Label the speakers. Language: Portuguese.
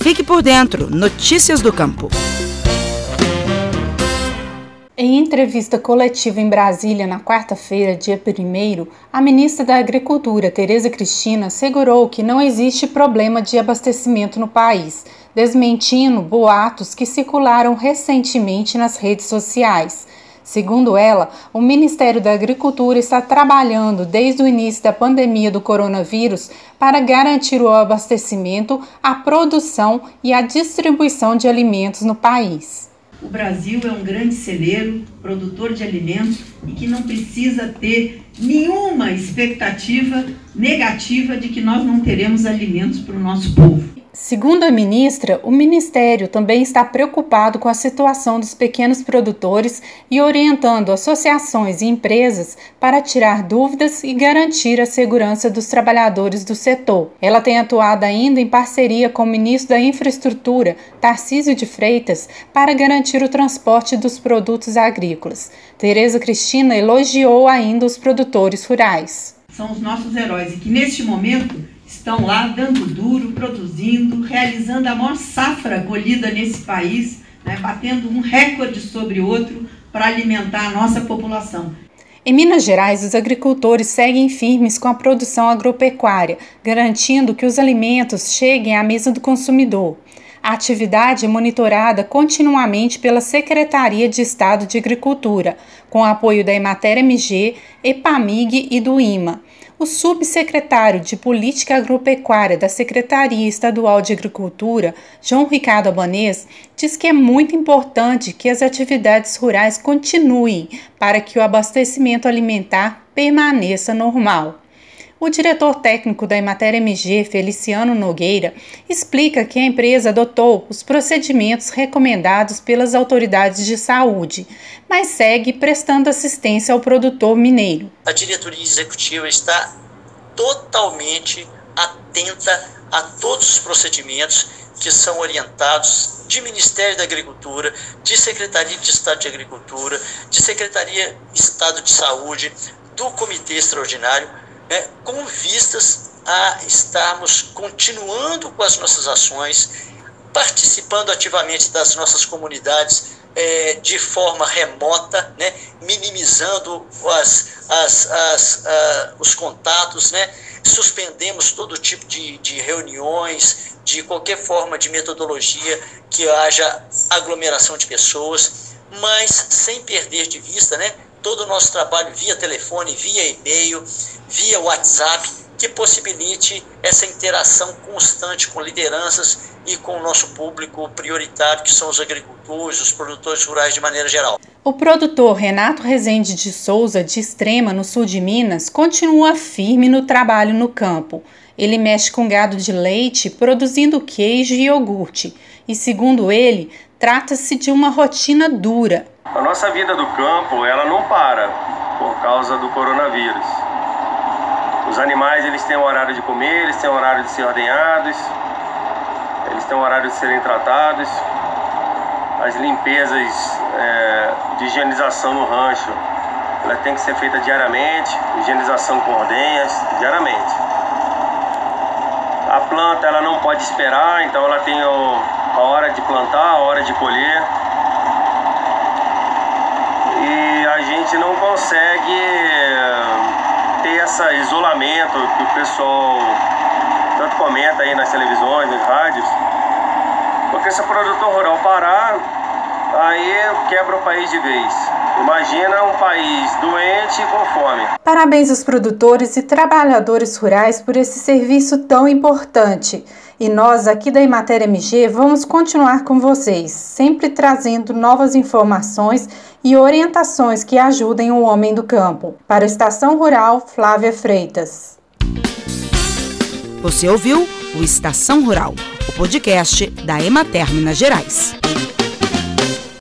Speaker 1: Fique por dentro. Notícias do Campo.
Speaker 2: Em entrevista coletiva em Brasília na quarta-feira, dia 1, a ministra da Agricultura, Tereza Cristina, assegurou que não existe problema de abastecimento no país, desmentindo boatos que circularam recentemente nas redes sociais. Segundo ela, o Ministério da Agricultura está trabalhando desde o início da pandemia do coronavírus para garantir o abastecimento, a produção e a distribuição de alimentos no país.
Speaker 3: O Brasil é um grande celeiro, produtor de alimentos e que não precisa ter nenhuma expectativa negativa de que nós não teremos alimentos para o nosso povo.
Speaker 2: Segundo a ministra, o Ministério também está preocupado com a situação dos pequenos produtores e orientando associações e empresas para tirar dúvidas e garantir a segurança dos trabalhadores do setor. Ela tem atuado ainda em parceria com o ministro da Infraestrutura, Tarcísio de Freitas, para garantir o transporte dos produtos agrícolas. Tereza Cristina elogiou ainda os produtores rurais.
Speaker 3: São os nossos heróis e que neste momento estão lá dando duro, produzindo, realizando a maior safra colhida nesse país, né, batendo um recorde sobre outro para alimentar a nossa população.
Speaker 2: Em Minas Gerais, os agricultores seguem firmes com a produção agropecuária, garantindo que os alimentos cheguem à mesa do consumidor. A atividade é monitorada continuamente pela Secretaria de Estado de Agricultura, com apoio da Emater MG, EPAMIG e do IMA. O subsecretário de Política Agropecuária da Secretaria Estadual de Agricultura, João Ricardo Albanês, diz que é muito importante que as atividades rurais continuem para que o abastecimento alimentar permaneça normal. O diretor técnico da Emater MG, Feliciano Nogueira, explica que a empresa adotou os procedimentos recomendados pelas autoridades de saúde, mas segue prestando assistência ao produtor mineiro.
Speaker 4: A diretoria executiva está totalmente atenta a todos os procedimentos que são orientados de Ministério da Agricultura, de Secretaria de Estado de Agricultura, de Secretaria Estado de Saúde, do Comitê Extraordinário né, com vistas a estarmos continuando com as nossas ações, participando ativamente das nossas comunidades é, de forma remota, né, minimizando as, as, as, os contatos, né, suspendemos todo tipo de, de reuniões, de qualquer forma de metodologia que haja aglomeração de pessoas, mas sem perder de vista né, todo o nosso trabalho via telefone, via e-mail, via WhatsApp, que possibilite essa interação constante com lideranças e com o nosso público prioritário, que são os agricultores, os produtores rurais de maneira geral.
Speaker 2: O produtor Renato Rezende de Souza, de Extrema, no sul de Minas, continua firme no trabalho no campo. Ele mexe com gado de leite, produzindo queijo e iogurte. E, segundo ele, trata-se de uma rotina dura.
Speaker 5: A nossa vida do campo, ela não para por causa do coronavírus. Os animais eles têm um horário de comer, eles têm um horário de ser ordenhados, eles têm um horário de serem tratados. As limpezas é, de higienização no rancho, ela tem que ser feita diariamente, higienização com ordenhas, diariamente. A planta ela não pode esperar, então ela tem o, a hora de plantar, a hora de colher. E a gente não consegue esse isolamento que o pessoal tanto comenta aí nas televisões, nas rádios. Porque se o produtor rural parar, aí quebra o país de vez. Imagina um país doente e com fome.
Speaker 2: Parabéns aos produtores e trabalhadores rurais por esse serviço tão importante. E nós aqui da Imater MG vamos continuar com vocês, sempre trazendo novas informações e orientações que ajudem o homem do campo. Para a Estação Rural, Flávia Freitas.
Speaker 1: Você ouviu o Estação Rural, o podcast da Emater Minas Gerais.